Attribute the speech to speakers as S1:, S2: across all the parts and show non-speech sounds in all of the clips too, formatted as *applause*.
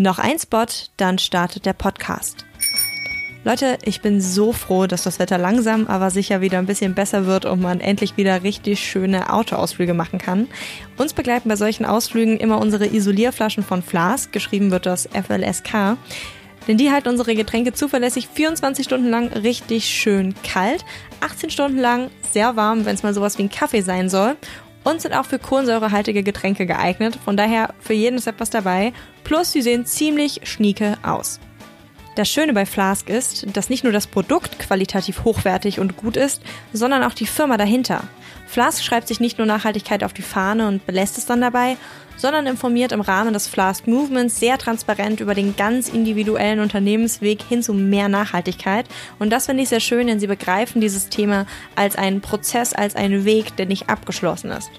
S1: Noch ein Spot, dann startet der Podcast. Leute, ich bin so froh, dass das Wetter langsam, aber sicher wieder ein bisschen besser wird und man endlich wieder richtig schöne Autoausflüge machen kann. Uns begleiten bei solchen Ausflügen immer unsere Isolierflaschen von Flask, geschrieben wird das FLSK. Denn die halten unsere Getränke zuverlässig 24 Stunden lang richtig schön kalt, 18 Stunden lang sehr warm, wenn es mal sowas wie ein Kaffee sein soll und sind auch für kohlensäurehaltige Getränke geeignet. Von daher für jeden ist etwas dabei. Plus, sie sehen ziemlich schnieke aus. Das Schöne bei Flask ist, dass nicht nur das Produkt qualitativ hochwertig und gut ist, sondern auch die Firma dahinter. Flask schreibt sich nicht nur Nachhaltigkeit auf die Fahne und belässt es dann dabei, sondern informiert im Rahmen des Flask Movements sehr transparent über den ganz individuellen Unternehmensweg hin zu mehr Nachhaltigkeit. Und das finde ich sehr schön, denn sie begreifen dieses Thema als einen Prozess, als einen Weg, der nicht abgeschlossen ist.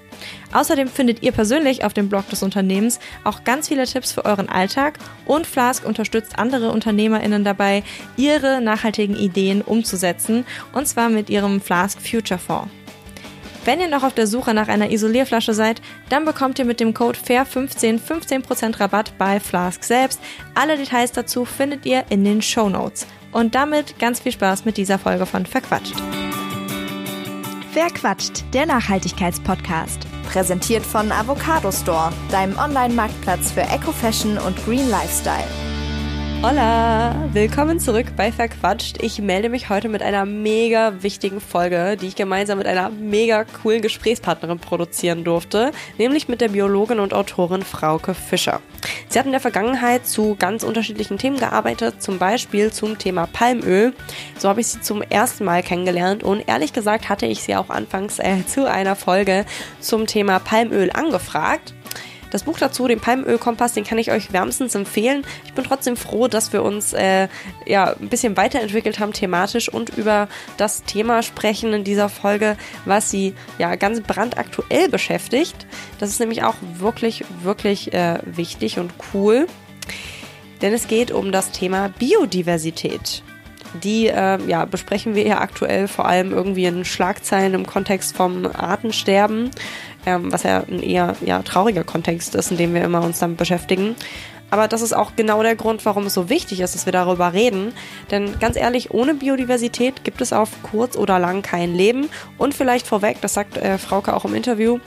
S1: Außerdem findet ihr persönlich auf dem Blog des Unternehmens auch ganz viele Tipps für euren Alltag und Flask unterstützt andere UnternehmerInnen dabei, ihre nachhaltigen Ideen umzusetzen und zwar mit ihrem Flask Future Fonds. Wenn ihr noch auf der Suche nach einer Isolierflasche seid, dann bekommt ihr mit dem Code FAIR15 15% Rabatt bei Flask selbst. Alle Details dazu findet ihr in den Show Notes. Und damit ganz viel Spaß mit dieser Folge von Verquatscht.
S2: Verquatscht, der Nachhaltigkeitspodcast.
S3: Präsentiert von Avocado Store, deinem Online-Marktplatz für Eco-Fashion und Green Lifestyle.
S1: Hola, willkommen zurück bei Verquatscht. Ich melde mich heute mit einer mega wichtigen Folge, die ich gemeinsam mit einer mega coolen Gesprächspartnerin produzieren durfte, nämlich mit der Biologin und Autorin Frauke Fischer. Sie hat in der Vergangenheit zu ganz unterschiedlichen Themen gearbeitet, zum Beispiel zum Thema Palmöl. So habe ich sie zum ersten Mal kennengelernt und ehrlich gesagt hatte ich sie auch anfangs äh, zu einer Folge zum Thema Palmöl angefragt. Das Buch dazu, den Palmölkompass, den kann ich euch wärmstens empfehlen. Ich bin trotzdem froh, dass wir uns äh, ja ein bisschen weiterentwickelt haben thematisch und über das Thema sprechen in dieser Folge, was sie ja ganz brandaktuell beschäftigt. Das ist nämlich auch wirklich, wirklich äh, wichtig und cool. Denn es geht um das Thema Biodiversität. Die äh, ja, besprechen wir ja aktuell vor allem irgendwie in Schlagzeilen im Kontext vom Artensterben ähm, was ja ein eher ja, trauriger Kontext ist, in dem wir immer uns damit beschäftigen. Aber das ist auch genau der Grund, warum es so wichtig ist, dass wir darüber reden. Denn ganz ehrlich, ohne Biodiversität gibt es auf kurz oder lang kein Leben. Und vielleicht vorweg, das sagt äh, Frauke auch im Interview,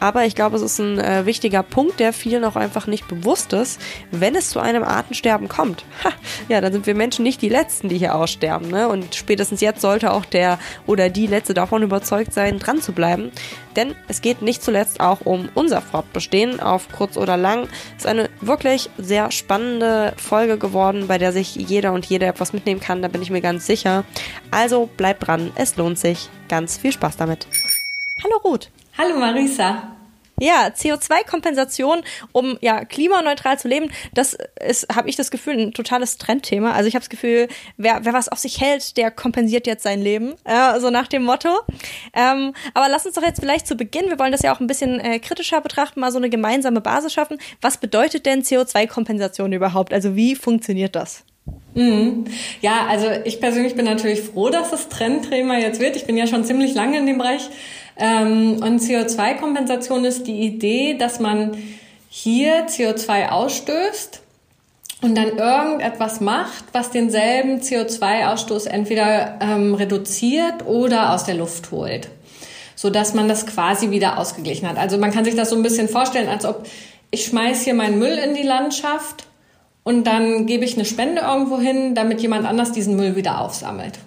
S1: aber ich glaube, es ist ein äh, wichtiger Punkt, der vielen auch einfach nicht bewusst ist. Wenn es zu einem Artensterben kommt, *laughs* ha, ja, dann sind wir Menschen nicht die Letzten, die hier aussterben. Ne? Und spätestens jetzt sollte auch der oder die Letzte davon überzeugt sein, dran zu bleiben. Denn es geht nicht zuletzt auch um unser Fortbestehen auf kurz oder lang. Es ist eine wirklich sehr spannende Folge geworden, bei der sich jeder und jede etwas mitnehmen kann. Da bin ich mir ganz sicher. Also bleibt dran, es lohnt sich. Ganz viel Spaß damit. Hallo Ruth.
S4: Hallo Marisa.
S1: Ja, CO2-Kompensation, um ja klimaneutral zu leben, das ist, habe ich das Gefühl, ein totales Trendthema. Also ich habe das Gefühl, wer, wer was auf sich hält, der kompensiert jetzt sein Leben, äh, so nach dem Motto. Ähm, aber lass uns doch jetzt vielleicht zu Beginn, wir wollen das ja auch ein bisschen äh, kritischer betrachten, mal so eine gemeinsame Basis schaffen. Was bedeutet denn CO2-Kompensation überhaupt? Also wie funktioniert das?
S4: Mhm. Ja, also ich persönlich bin natürlich froh, dass das Trendthema jetzt wird. Ich bin ja schon ziemlich lange in dem Bereich ähm, und CO2-Kompensation ist die Idee, dass man hier CO2 ausstößt und dann irgendetwas macht, was denselben CO2-Ausstoß entweder ähm, reduziert oder aus der Luft holt, so dass man das quasi wieder ausgeglichen hat. Also man kann sich das so ein bisschen vorstellen, als ob ich schmeiß hier meinen Müll in die Landschaft und dann gebe ich eine Spende irgendwo hin, damit jemand anders diesen Müll wieder aufsammelt.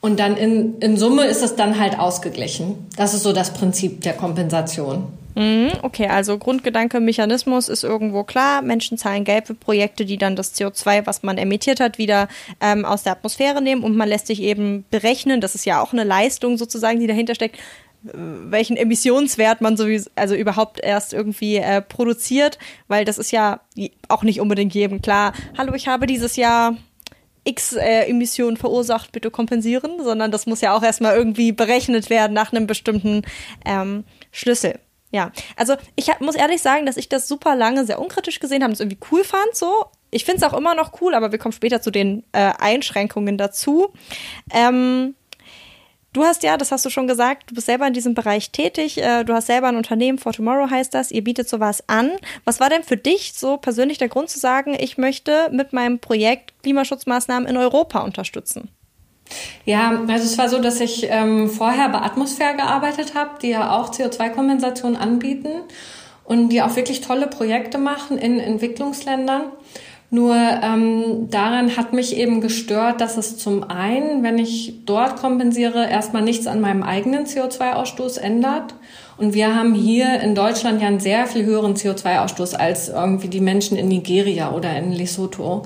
S4: Und dann in, in Summe ist es dann halt ausgeglichen. Das ist so das Prinzip der Kompensation.
S1: Mhm, okay, also Grundgedanke, Mechanismus ist irgendwo klar. Menschen zahlen Geld für Projekte, die dann das CO2, was man emittiert hat, wieder ähm, aus der Atmosphäre nehmen und man lässt sich eben berechnen. Das ist ja auch eine Leistung sozusagen, die dahinter steckt welchen Emissionswert man sowieso, also überhaupt erst irgendwie äh, produziert, weil das ist ja auch nicht unbedingt jedem klar. Hallo, ich habe dieses Jahr X äh, Emissionen verursacht, bitte kompensieren, sondern das muss ja auch erstmal irgendwie berechnet werden nach einem bestimmten ähm, Schlüssel. Ja, also ich muss ehrlich sagen, dass ich das super lange sehr unkritisch gesehen habe, das irgendwie cool fand so. Ich finde es auch immer noch cool, aber wir kommen später zu den äh, Einschränkungen dazu. Ähm, Du hast ja, das hast du schon gesagt, du bist selber in diesem Bereich tätig. Äh, du hast selber ein Unternehmen, For Tomorrow heißt das. Ihr bietet sowas an. Was war denn für dich so persönlich der Grund zu sagen, ich möchte mit meinem Projekt Klimaschutzmaßnahmen in Europa unterstützen?
S4: Ja, also es war so, dass ich ähm, vorher bei Atmosphäre gearbeitet habe, die ja auch CO2-Kompensation anbieten und die auch wirklich tolle Projekte machen in Entwicklungsländern. Nur ähm, daran hat mich eben gestört, dass es zum einen, wenn ich dort kompensiere, erstmal nichts an meinem eigenen CO2-Ausstoß ändert. Und wir haben hier in Deutschland ja einen sehr viel höheren CO2-Ausstoß als irgendwie die Menschen in Nigeria oder in Lesotho.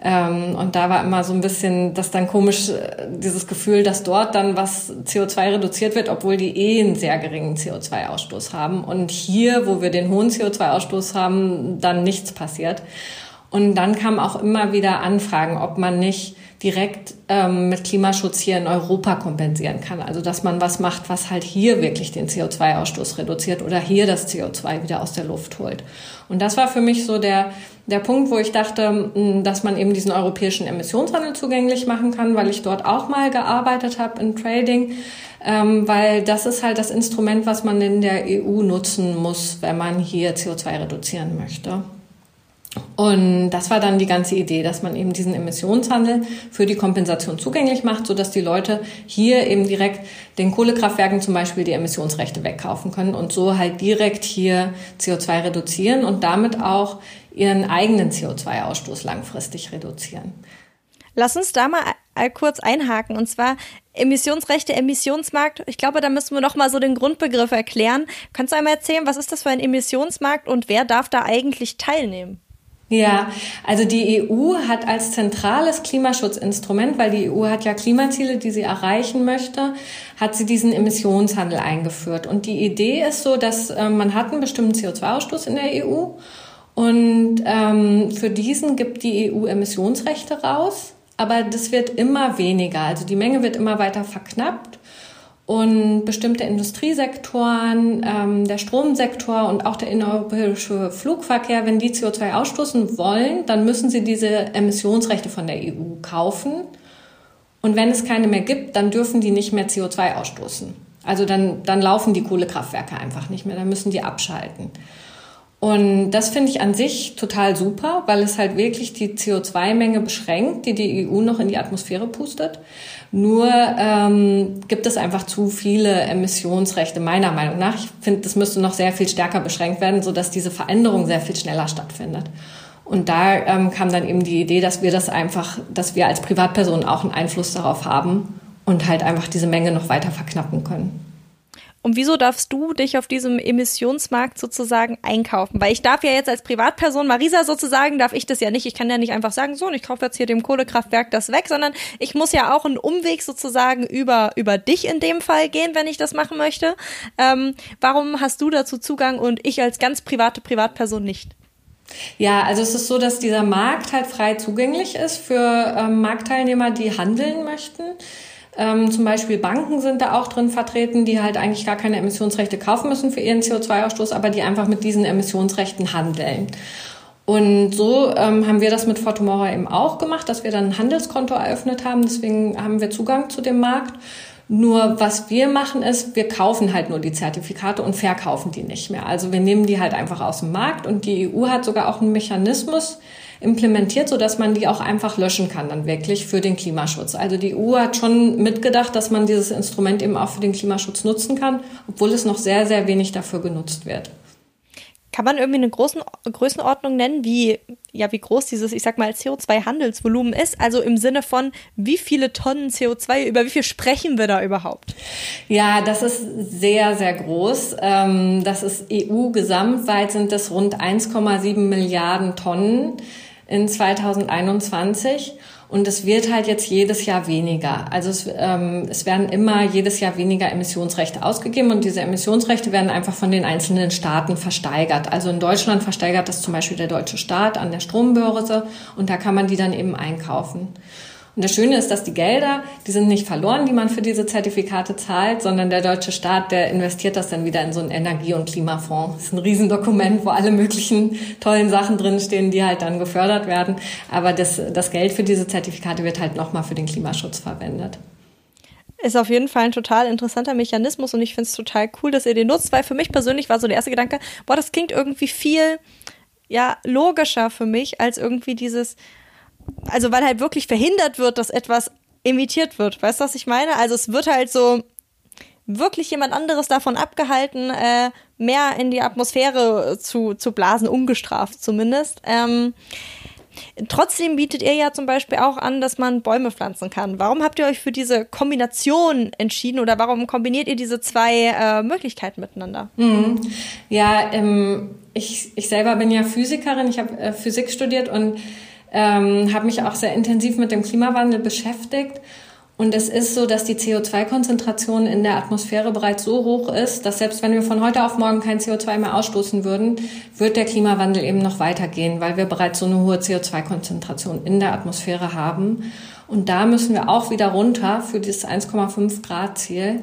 S4: Ähm, und da war immer so ein bisschen das dann komisch, äh, dieses Gefühl, dass dort dann was CO2 reduziert wird, obwohl die eh einen sehr geringen CO2-Ausstoß haben. Und hier, wo wir den hohen CO2-Ausstoß haben, dann nichts passiert. Und dann kamen auch immer wieder Anfragen, ob man nicht direkt ähm, mit Klimaschutz hier in Europa kompensieren kann. Also dass man was macht, was halt hier wirklich den CO2-Ausstoß reduziert oder hier das CO2 wieder aus der Luft holt. Und das war für mich so der, der Punkt, wo ich dachte, dass man eben diesen europäischen Emissionshandel zugänglich machen kann, weil ich dort auch mal gearbeitet habe in Trading, ähm, weil das ist halt das Instrument, was man in der EU nutzen muss, wenn man hier CO2 reduzieren möchte. Und das war dann die ganze Idee, dass man eben diesen Emissionshandel für die Kompensation zugänglich macht, sodass die Leute hier eben direkt den Kohlekraftwerken zum Beispiel die Emissionsrechte wegkaufen können und so halt direkt hier CO2 reduzieren und damit auch ihren eigenen CO2-Ausstoß langfristig reduzieren.
S1: Lass uns da mal kurz einhaken und zwar Emissionsrechte, Emissionsmarkt. Ich glaube, da müssen wir noch mal so den Grundbegriff erklären. Kannst du einmal erzählen, was ist das für ein Emissionsmarkt und wer darf da eigentlich teilnehmen?
S4: Ja, also die EU hat als zentrales Klimaschutzinstrument, weil die EU hat ja Klimaziele, die sie erreichen möchte, hat sie diesen Emissionshandel eingeführt. Und die Idee ist so, dass äh, man hat einen bestimmten CO2-Ausstoß in der EU und ähm, für diesen gibt die EU Emissionsrechte raus, aber das wird immer weniger. Also die Menge wird immer weiter verknappt. Und bestimmte Industriesektoren, ähm, der Stromsektor und auch der innereuropäische Flugverkehr, wenn die CO2 ausstoßen wollen, dann müssen sie diese Emissionsrechte von der EU kaufen. Und wenn es keine mehr gibt, dann dürfen die nicht mehr CO2 ausstoßen. Also dann, dann laufen die Kohlekraftwerke einfach nicht mehr, dann müssen die abschalten. Und das finde ich an sich total super, weil es halt wirklich die CO2-Menge beschränkt, die die EU noch in die Atmosphäre pustet. Nur ähm, gibt es einfach zu viele Emissionsrechte, meiner Meinung nach. Ich finde, das müsste noch sehr viel stärker beschränkt werden, sodass diese Veränderung sehr viel schneller stattfindet. Und da ähm, kam dann eben die Idee, dass wir das einfach, dass wir als Privatpersonen auch einen Einfluss darauf haben und halt einfach diese Menge noch weiter verknappen können.
S1: Und wieso darfst du dich auf diesem Emissionsmarkt sozusagen einkaufen? Weil ich darf ja jetzt als Privatperson, Marisa sozusagen, darf ich das ja nicht. Ich kann ja nicht einfach sagen, so, ich kaufe jetzt hier dem Kohlekraftwerk das weg, sondern ich muss ja auch einen Umweg sozusagen über, über dich in dem Fall gehen, wenn ich das machen möchte. Ähm, warum hast du dazu Zugang und ich als ganz private Privatperson nicht?
S4: Ja, also es ist so, dass dieser Markt halt frei zugänglich ist für ähm, Marktteilnehmer, die handeln möchten. Ähm, zum Beispiel Banken sind da auch drin vertreten, die halt eigentlich gar keine Emissionsrechte kaufen müssen für ihren CO2-Ausstoß, aber die einfach mit diesen Emissionsrechten handeln. Und so ähm, haben wir das mit Fortumora eben auch gemacht, dass wir dann ein Handelskonto eröffnet haben. Deswegen haben wir Zugang zu dem Markt. Nur was wir machen ist, wir kaufen halt nur die Zertifikate und verkaufen die nicht mehr. Also wir nehmen die halt einfach aus dem Markt und die EU hat sogar auch einen Mechanismus, implementiert, so dass man die auch einfach löschen kann dann wirklich für den Klimaschutz. Also die EU hat schon mitgedacht, dass man dieses Instrument eben auch für den Klimaschutz nutzen kann, obwohl es noch sehr, sehr wenig dafür genutzt wird.
S1: Kann man irgendwie eine großen Größenordnung nennen, wie, ja, wie groß dieses, ich sag mal, CO2-Handelsvolumen ist? Also im Sinne von, wie viele Tonnen CO2, über wie viel sprechen wir da überhaupt?
S4: Ja, das ist sehr, sehr groß. Ähm, das ist EU-gesamtweit sind das rund 1,7 Milliarden Tonnen in 2021. Und es wird halt jetzt jedes Jahr weniger. Also es, ähm, es werden immer jedes Jahr weniger Emissionsrechte ausgegeben und diese Emissionsrechte werden einfach von den einzelnen Staaten versteigert. Also in Deutschland versteigert das zum Beispiel der deutsche Staat an der Strombörse und da kann man die dann eben einkaufen. Und das Schöne ist, dass die Gelder, die sind nicht verloren, die man für diese Zertifikate zahlt, sondern der deutsche Staat, der investiert das dann wieder in so einen Energie- und Klimafonds. Das ist ein Riesendokument, wo alle möglichen tollen Sachen drinstehen, die halt dann gefördert werden. Aber das, das Geld für diese Zertifikate wird halt nochmal für den Klimaschutz verwendet.
S1: Ist auf jeden Fall ein total interessanter Mechanismus und ich finde es total cool, dass ihr den nutzt, weil für mich persönlich war so der erste Gedanke, boah, das klingt irgendwie viel, ja, logischer für mich als irgendwie dieses, also weil halt wirklich verhindert wird, dass etwas imitiert wird. Weißt du, was ich meine? Also es wird halt so wirklich jemand anderes davon abgehalten, äh, mehr in die Atmosphäre zu, zu blasen, ungestraft zumindest. Ähm, Trotzdem bietet ihr ja zum Beispiel auch an, dass man Bäume pflanzen kann. Warum habt ihr euch für diese Kombination entschieden oder warum kombiniert ihr diese zwei äh, Möglichkeiten miteinander?
S4: Mhm. Ja, ähm, ich, ich selber bin ja Physikerin, ich habe äh, Physik studiert und ähm, habe mich auch sehr intensiv mit dem Klimawandel beschäftigt. Und es ist so, dass die CO2-Konzentration in der Atmosphäre bereits so hoch ist, dass selbst wenn wir von heute auf morgen kein CO2 mehr ausstoßen würden, wird der Klimawandel eben noch weitergehen, weil wir bereits so eine hohe CO2-Konzentration in der Atmosphäre haben. Und da müssen wir auch wieder runter für dieses 1,5 Grad Ziel.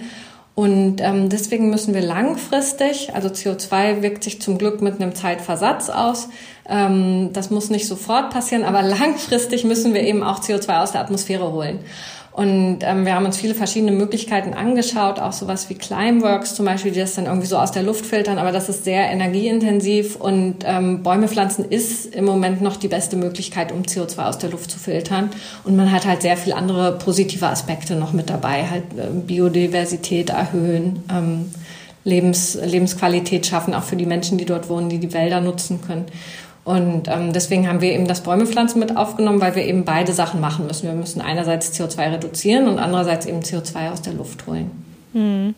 S4: Und ähm, deswegen müssen wir langfristig, also CO2 wirkt sich zum Glück mit einem Zeitversatz aus. Ähm, das muss nicht sofort passieren, aber *laughs* langfristig müssen wir eben auch CO2 aus der Atmosphäre holen. Und ähm, wir haben uns viele verschiedene Möglichkeiten angeschaut, auch sowas wie Climeworks zum Beispiel, die das dann irgendwie so aus der Luft filtern, aber das ist sehr energieintensiv und ähm, Bäume pflanzen ist im Moment noch die beste Möglichkeit, um CO2 aus der Luft zu filtern. Und man hat halt sehr viele andere positive Aspekte noch mit dabei, halt äh, Biodiversität erhöhen. Ähm, Lebens, Lebensqualität schaffen, auch für die Menschen, die dort wohnen, die die Wälder nutzen können. Und ähm, deswegen haben wir eben das Bäumepflanzen mit aufgenommen, weil wir eben beide Sachen machen müssen. Wir müssen einerseits CO2 reduzieren und andererseits eben CO2 aus der Luft holen.
S1: Hm.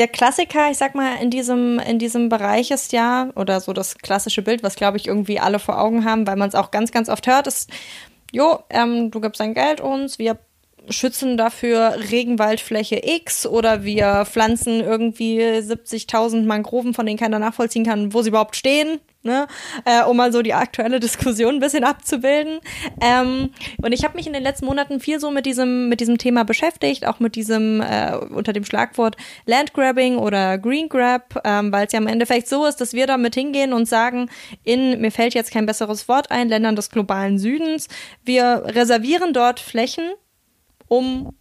S1: Der Klassiker, ich sag mal, in diesem, in diesem Bereich ist ja, oder so das klassische Bild, was glaube ich irgendwie alle vor Augen haben, weil man es auch ganz, ganz oft hört, ist, jo, ähm, du gibst dein Geld uns, wir schützen dafür Regenwaldfläche X oder wir pflanzen irgendwie 70.000 Mangroven, von denen keiner nachvollziehen kann, wo sie überhaupt stehen, ne? Äh, um mal so die aktuelle Diskussion ein bisschen abzubilden. Ähm, und ich habe mich in den letzten Monaten viel so mit diesem, mit diesem Thema beschäftigt, auch mit diesem äh, unter dem Schlagwort Landgrabbing oder Green Grab, ähm, weil es ja im Endeffekt so ist, dass wir damit hingehen und sagen, in, mir fällt jetzt kein besseres Wort ein, Ländern des globalen Südens, wir reservieren dort Flächen, um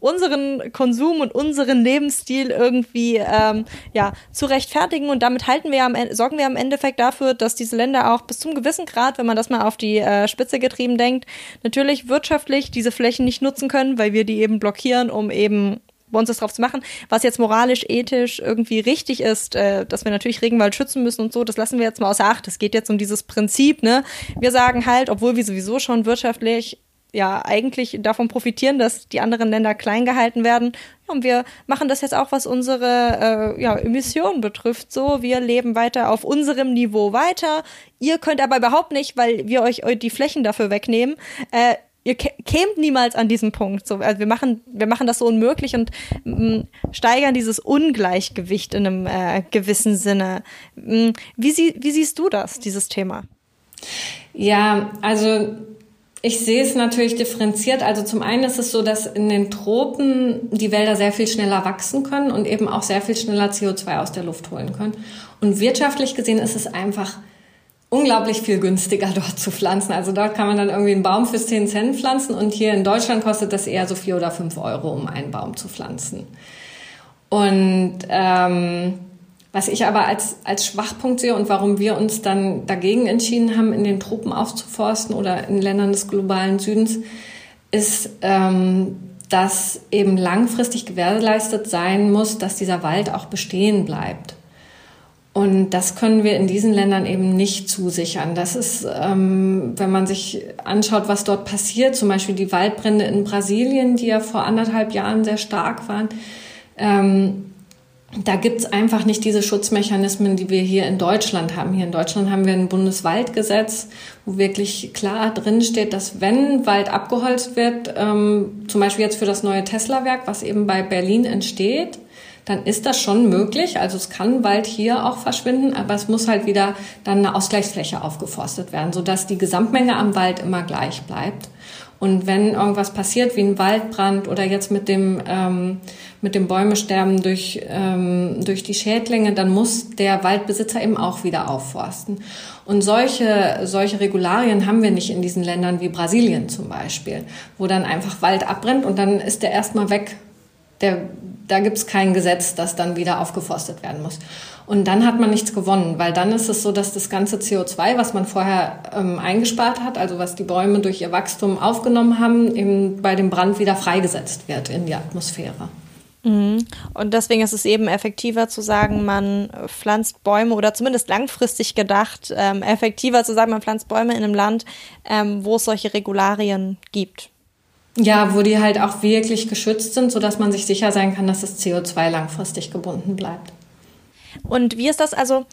S1: unseren Konsum und unseren Lebensstil irgendwie ähm, ja zu rechtfertigen und damit halten wir am sorgen wir am Endeffekt dafür, dass diese Länder auch bis zum gewissen Grad, wenn man das mal auf die äh, Spitze getrieben denkt, natürlich wirtschaftlich diese Flächen nicht nutzen können, weil wir die eben blockieren, um eben bei uns das drauf zu machen. Was jetzt moralisch, ethisch irgendwie richtig ist, äh, dass wir natürlich Regenwald schützen müssen und so, das lassen wir jetzt mal außer Acht. Es geht jetzt um dieses Prinzip, ne? Wir sagen halt, obwohl wir sowieso schon wirtschaftlich ja eigentlich davon profitieren, dass die anderen Länder klein gehalten werden. Und wir machen das jetzt auch, was unsere äh, ja, Emissionen betrifft. So, wir leben weiter auf unserem Niveau weiter. Ihr könnt aber überhaupt nicht, weil wir euch die Flächen dafür wegnehmen. Äh, ihr kämt niemals an diesen Punkt. So, also wir machen, wir machen das so unmöglich und mh, steigern dieses Ungleichgewicht in einem äh, gewissen Sinne. Mh, wie, sie, wie siehst du das, dieses Thema?
S4: Ja, also ich sehe es natürlich differenziert. Also zum einen ist es so, dass in den Tropen die Wälder sehr viel schneller wachsen können und eben auch sehr viel schneller CO2 aus der Luft holen können. Und wirtschaftlich gesehen ist es einfach unglaublich viel günstiger *laughs* dort zu pflanzen. Also dort kann man dann irgendwie einen Baum für 10 Cent pflanzen und hier in Deutschland kostet das eher so vier oder fünf Euro, um einen Baum zu pflanzen. Und ähm, was ich aber als, als Schwachpunkt sehe und warum wir uns dann dagegen entschieden haben, in den Tropen aufzuforsten oder in Ländern des globalen Südens, ist, ähm, dass eben langfristig gewährleistet sein muss, dass dieser Wald auch bestehen bleibt. Und das können wir in diesen Ländern eben nicht zusichern. Das ist, ähm, wenn man sich anschaut, was dort passiert, zum Beispiel die Waldbrände in Brasilien, die ja vor anderthalb Jahren sehr stark waren, ähm, da gibt's einfach nicht diese Schutzmechanismen, die wir hier in Deutschland haben. Hier in Deutschland haben wir ein Bundeswaldgesetz, wo wirklich klar drin steht, dass wenn Wald abgeholzt wird, ähm, zum Beispiel jetzt für das neue Tesla-Werk, was eben bei Berlin entsteht, dann ist das schon möglich. Also es kann Wald hier auch verschwinden, aber es muss halt wieder dann eine Ausgleichsfläche aufgeforstet werden, sodass die Gesamtmenge am Wald immer gleich bleibt. Und wenn irgendwas passiert, wie ein Waldbrand oder jetzt mit dem, ähm, mit dem Bäumesterben durch, ähm, durch die Schädlinge, dann muss der Waldbesitzer eben auch wieder aufforsten. Und solche, solche Regularien haben wir nicht in diesen Ländern wie Brasilien zum Beispiel, wo dann einfach Wald abbrennt und dann ist der erstmal weg Der, da gibt's kein Gesetz, das dann wieder aufgeforstet werden muss. Und dann hat man nichts gewonnen, weil dann ist es so, dass das ganze CO2, was man vorher ähm, eingespart hat, also was die Bäume durch ihr Wachstum aufgenommen haben, eben bei dem Brand wieder freigesetzt wird in die Atmosphäre.
S1: Mhm. Und deswegen ist es eben effektiver zu sagen, man pflanzt Bäume oder zumindest langfristig gedacht, ähm, effektiver zu sagen, man pflanzt Bäume in einem Land, ähm, wo es solche Regularien gibt.
S4: Ja, wo die halt auch wirklich geschützt sind, sodass man sich sicher sein kann, dass das CO2 langfristig gebunden bleibt.
S1: Und wie ist das also?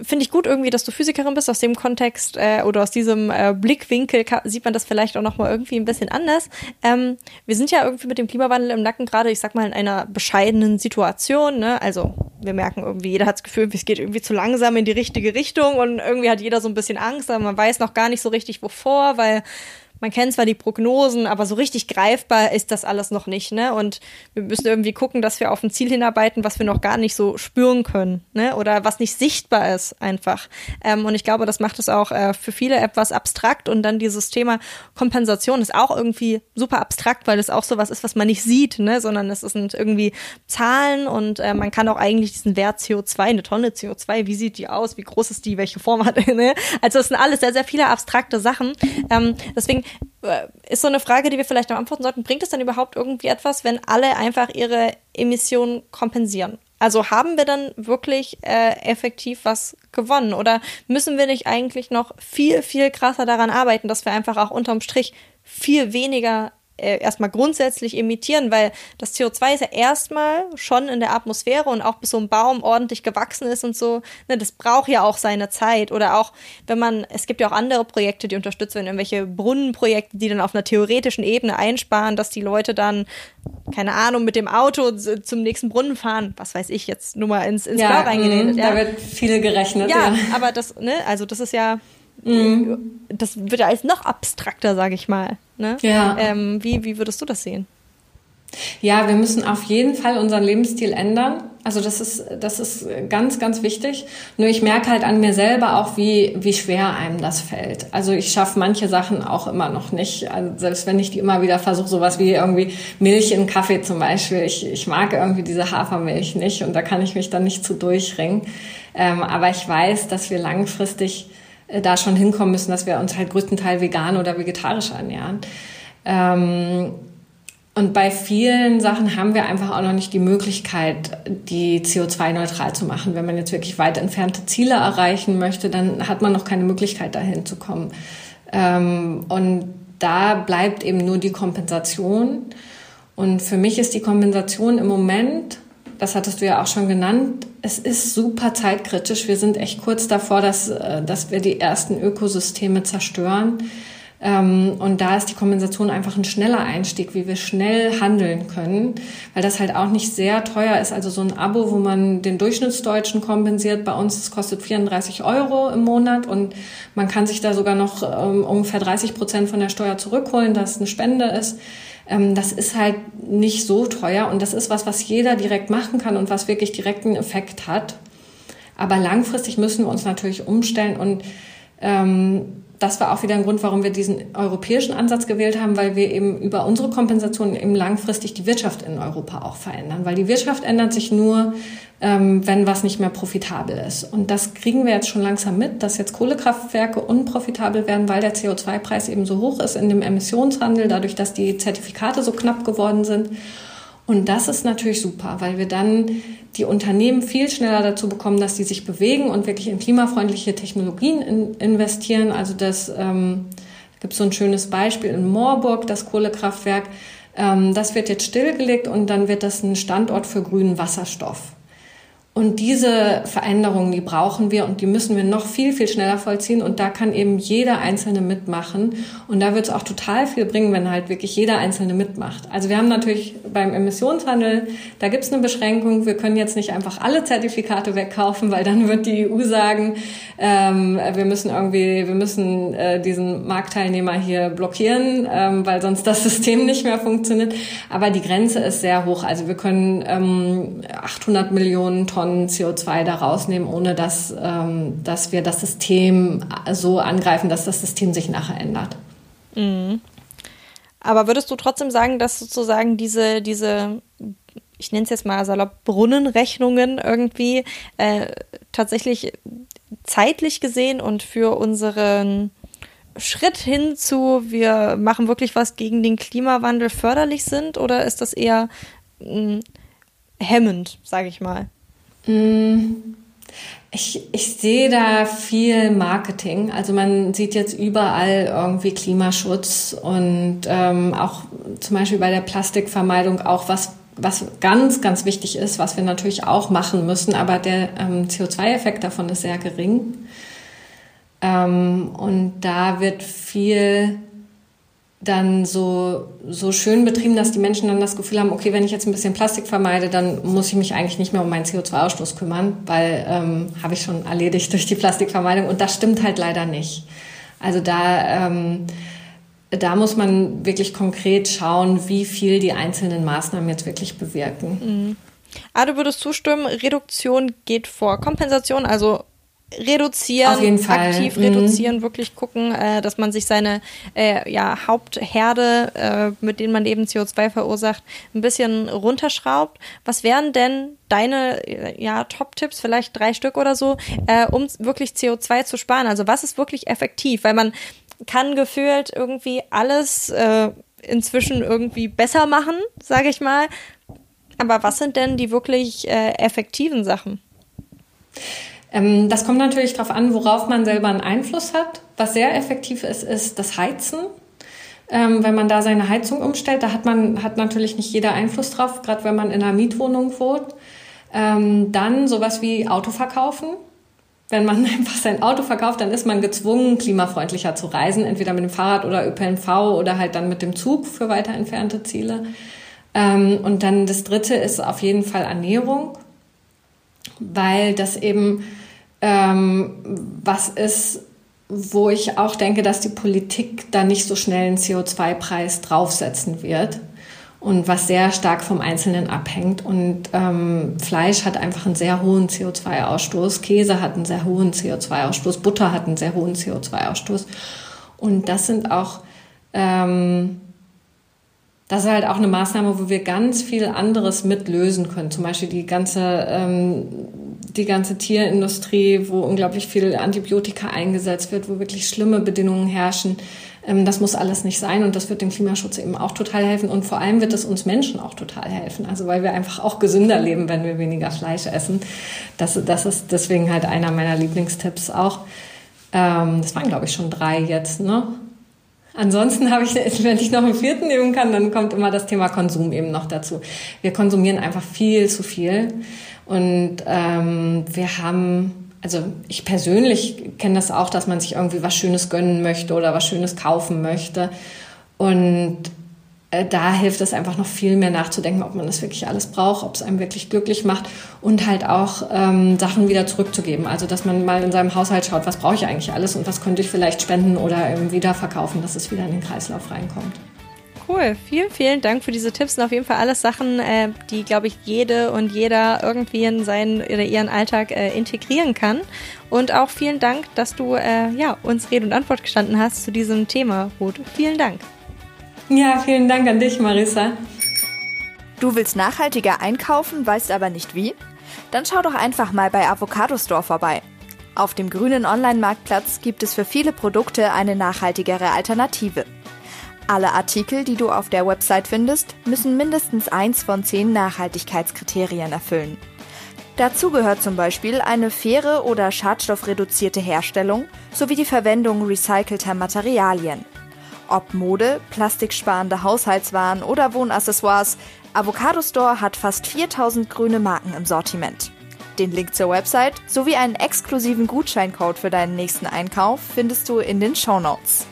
S1: Finde ich gut irgendwie, dass du Physikerin bist. Aus dem Kontext äh, oder aus diesem äh, Blickwinkel sieht man das vielleicht auch nochmal irgendwie ein bisschen anders. Ähm, wir sind ja irgendwie mit dem Klimawandel im Nacken gerade, ich sag mal, in einer bescheidenen Situation. Ne? Also wir merken irgendwie, jeder hat das Gefühl, es geht irgendwie zu langsam in die richtige Richtung und irgendwie hat jeder so ein bisschen Angst, aber man weiß noch gar nicht so richtig wovor, weil man kennt zwar die Prognosen, aber so richtig greifbar ist das alles noch nicht, ne? Und wir müssen irgendwie gucken, dass wir auf ein Ziel hinarbeiten, was wir noch gar nicht so spüren können, ne? Oder was nicht sichtbar ist einfach. Ähm, und ich glaube, das macht es auch äh, für viele etwas abstrakt und dann dieses Thema Kompensation ist auch irgendwie super abstrakt, weil es auch so was ist, was man nicht sieht, ne? Sondern es sind irgendwie Zahlen und äh, man kann auch eigentlich diesen Wert CO2, eine Tonne CO2, wie sieht die aus, wie groß ist die, welche Form hat, *laughs* ne? Also es sind alles sehr, sehr viele abstrakte Sachen. Ähm, deswegen ist so eine Frage, die wir vielleicht noch antworten sollten. Bringt es dann überhaupt irgendwie etwas, wenn alle einfach ihre Emissionen kompensieren? Also haben wir dann wirklich äh, effektiv was gewonnen? Oder müssen wir nicht eigentlich noch viel, viel krasser daran arbeiten, dass wir einfach auch unterm Strich viel weniger äh, erstmal grundsätzlich emittieren, weil das CO2 ist ja erstmal schon in der Atmosphäre und auch bis so ein Baum ordentlich gewachsen ist und so, ne, das braucht ja auch seine Zeit. Oder auch, wenn man, es gibt ja auch andere Projekte, die unterstützt werden, irgendwelche Brunnenprojekte, die dann auf einer theoretischen Ebene einsparen, dass die Leute dann, keine Ahnung, mit dem Auto zum nächsten Brunnen fahren, was weiß ich jetzt, nur mal ins, ins
S4: ja,
S1: Blau reingeredet.
S4: Mm, ja. Da wird viel gerechnet.
S1: Ja, ja, aber das, ne, also das ist ja, Mhm. Das wird ja alles noch abstrakter, sage ich mal. Ne? Ja. Ähm, wie, wie würdest du das sehen?
S4: Ja, wir müssen auf jeden Fall unseren Lebensstil ändern. Also das ist, das ist ganz, ganz wichtig. Nur ich merke halt an mir selber auch, wie, wie schwer einem das fällt. Also ich schaffe manche Sachen auch immer noch nicht. Also selbst wenn ich die immer wieder versuche, sowas wie irgendwie Milch in Kaffee zum Beispiel. Ich, ich mag irgendwie diese Hafermilch nicht und da kann ich mich dann nicht zu durchringen. Ähm, aber ich weiß, dass wir langfristig da schon hinkommen müssen, dass wir uns halt größtenteils vegan oder vegetarisch ernähren. Ähm, und bei vielen Sachen haben wir einfach auch noch nicht die Möglichkeit, die CO2-neutral zu machen. Wenn man jetzt wirklich weit entfernte Ziele erreichen möchte, dann hat man noch keine Möglichkeit, dahin zu kommen. Ähm, und da bleibt eben nur die Kompensation. Und für mich ist die Kompensation im Moment das hattest du ja auch schon genannt, es ist super zeitkritisch. Wir sind echt kurz davor, dass, äh, dass wir die ersten Ökosysteme zerstören. Ähm, und da ist die Kompensation einfach ein schneller Einstieg, wie wir schnell handeln können, weil das halt auch nicht sehr teuer ist. Also so ein Abo, wo man den Durchschnittsdeutschen kompensiert, bei uns das kostet 34 Euro im Monat und man kann sich da sogar noch ähm, ungefähr 30 Prozent von der Steuer zurückholen, dass es eine Spende ist. Ähm, das ist halt nicht so teuer und das ist was, was jeder direkt machen kann und was wirklich direkten Effekt hat. Aber langfristig müssen wir uns natürlich umstellen und ähm, das war auch wieder ein Grund, warum wir diesen europäischen Ansatz gewählt haben, weil wir eben über unsere Kompensation eben langfristig die Wirtschaft in Europa auch verändern. Weil die Wirtschaft ändert sich nur, ähm, wenn was nicht mehr profitabel ist. Und das kriegen wir jetzt schon langsam mit, dass jetzt Kohlekraftwerke unprofitabel werden, weil der CO2-Preis eben so hoch ist in dem Emissionshandel, dadurch, dass die Zertifikate so knapp geworden sind. Und das ist natürlich super, weil wir dann die Unternehmen viel schneller dazu bekommen, dass sie sich bewegen und wirklich in klimafreundliche Technologien in, investieren. Also das ähm, gibt so ein schönes Beispiel in Moorburg, das Kohlekraftwerk. Ähm, das wird jetzt stillgelegt und dann wird das ein Standort für grünen Wasserstoff. Und diese Veränderungen, die brauchen wir und die müssen wir noch viel, viel schneller vollziehen. Und da kann eben jeder Einzelne mitmachen. Und da wird es auch total viel bringen, wenn halt wirklich jeder Einzelne mitmacht. Also wir haben natürlich beim Emissionshandel, da gibt es eine Beschränkung. Wir können jetzt nicht einfach alle Zertifikate wegkaufen, weil dann wird die EU sagen, ähm, wir müssen irgendwie, wir müssen äh, diesen Marktteilnehmer hier blockieren, ähm, weil sonst das System nicht mehr funktioniert. Aber die Grenze ist sehr hoch. Also wir können ähm, 800 Millionen Tonnen Tonnen CO2 da rausnehmen, ohne dass, ähm, dass wir das System so angreifen, dass das System sich nachher ändert.
S1: Mhm. Aber würdest du trotzdem sagen, dass sozusagen diese, diese ich nenne es jetzt mal salopp, Brunnenrechnungen irgendwie äh, tatsächlich zeitlich gesehen und für unseren Schritt hin zu, wir machen wirklich was gegen den Klimawandel förderlich sind oder ist das eher mh, mm, hemmend, sage ich mal?
S4: Mm, ich, ich sehe da viel Marketing. Also man sieht jetzt überall irgendwie Klimaschutz und ähm, auch zum Beispiel bei der Plastikvermeidung auch was was ganz, ganz wichtig ist, was wir natürlich auch machen müssen, aber der ähm, CO2-Effekt davon ist sehr gering. Ähm, und da wird viel dann so, so schön betrieben, dass die Menschen dann das Gefühl haben, okay, wenn ich jetzt ein bisschen Plastik vermeide, dann muss ich mich eigentlich nicht mehr um meinen CO2-Ausstoß kümmern, weil ähm, habe ich schon erledigt durch die Plastikvermeidung. Und das stimmt halt leider nicht. Also da, ähm, da muss man wirklich konkret schauen, wie viel die einzelnen Maßnahmen jetzt wirklich bewirken.
S1: Mhm. Ah, du würdest zustimmen, Reduktion geht vor Kompensation, also reduzieren, aktiv mhm. reduzieren, wirklich gucken, äh, dass man sich seine äh, ja, Hauptherde, äh, mit denen man eben CO2 verursacht, ein bisschen runterschraubt. Was wären denn deine äh, ja, Top-Tipps, vielleicht drei Stück oder so, äh, um wirklich CO2 zu sparen? Also was ist wirklich effektiv? Weil man kann gefühlt irgendwie alles äh, inzwischen irgendwie besser machen, sage ich mal. Aber was sind denn die wirklich effektiven Sachen?
S4: Ähm, das kommt natürlich darauf an, worauf man selber einen Einfluss hat. Was sehr effektiv ist, ist das Heizen. Ähm, wenn man da seine Heizung umstellt, da hat man hat natürlich nicht jeder Einfluss drauf, gerade wenn man in einer Mietwohnung wohnt. Ähm, dann sowas wie Auto verkaufen. Wenn man *laughs* einfach sein Auto verkauft, dann ist man gezwungen, klimafreundlicher zu reisen, entweder mit dem Fahrrad oder ÖPNV oder halt dann mit dem Zug für weiter entfernte Ziele. Und dann das Dritte ist auf jeden Fall Ernährung, weil das eben ähm, was ist, wo ich auch denke, dass die Politik da nicht so schnell einen CO2-Preis draufsetzen wird und was sehr stark vom Einzelnen abhängt. Und ähm, Fleisch hat einfach einen sehr hohen CO2-Ausstoß, Käse hat einen sehr hohen CO2-Ausstoß, Butter hat einen sehr hohen CO2-Ausstoß. Und das sind auch ähm, das ist halt auch eine Maßnahme, wo wir ganz viel anderes mitlösen können. Zum Beispiel die ganze, ähm, die ganze Tierindustrie, wo unglaublich viel Antibiotika eingesetzt wird, wo wirklich schlimme Bedingungen herrschen. Ähm, das muss alles nicht sein und das wird dem Klimaschutz eben auch total helfen. Und vor allem wird es uns Menschen auch total helfen. Also weil wir einfach auch gesünder leben, wenn wir weniger Fleisch essen. Das, das ist deswegen halt einer meiner Lieblingstipps auch. Ähm, das waren, glaube ich, schon drei jetzt, ne? Ansonsten habe ich, *laughs* wenn ich noch einen vierten nehmen kann, dann kommt immer das Thema Konsum eben noch dazu. Wir konsumieren einfach viel zu viel und ähm, wir haben, also ich persönlich kenne das auch, dass man sich irgendwie was Schönes gönnen möchte oder was Schönes kaufen möchte und da hilft es einfach noch viel mehr nachzudenken, ob man das wirklich alles braucht, ob es einem wirklich glücklich macht und halt auch ähm, Sachen wieder zurückzugeben. Also dass man mal in seinem Haushalt schaut, was brauche ich eigentlich alles und was könnte ich vielleicht spenden oder wieder verkaufen, dass es wieder in den Kreislauf reinkommt.
S1: Cool, vielen, vielen Dank für diese Tipps und auf jeden Fall alles Sachen, äh, die, glaube ich, jede und jeder irgendwie in seinen oder ihren Alltag äh, integrieren kann. Und auch vielen Dank, dass du äh, ja, uns Rede und Antwort gestanden hast zu diesem Thema, Ruth. Vielen Dank.
S4: Ja, vielen Dank an dich, Marissa.
S3: Du willst nachhaltiger einkaufen, weißt aber nicht wie? Dann schau doch einfach mal bei Avocado Store vorbei. Auf dem grünen Online-Marktplatz gibt es für viele Produkte eine nachhaltigere Alternative. Alle Artikel, die du auf der Website findest, müssen mindestens eins von zehn Nachhaltigkeitskriterien erfüllen. Dazu gehört zum Beispiel eine faire oder schadstoffreduzierte Herstellung sowie die Verwendung recycelter Materialien. Ob Mode, plastiksparende Haushaltswaren oder Wohnaccessoires, Avocado Store hat fast 4000 grüne Marken im Sortiment. Den Link zur Website sowie einen exklusiven Gutscheincode für deinen nächsten Einkauf findest du in den Show Notes.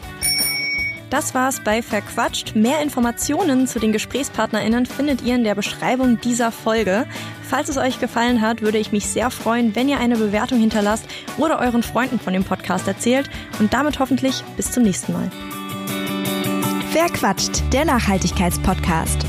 S1: Das war's bei Verquatscht. Mehr Informationen zu den GesprächspartnerInnen findet ihr in der Beschreibung dieser Folge. Falls es euch gefallen hat, würde ich mich sehr freuen, wenn ihr eine Bewertung hinterlasst oder euren Freunden von dem Podcast erzählt. Und damit hoffentlich bis zum nächsten Mal.
S3: Wer quatscht? Der Nachhaltigkeitspodcast.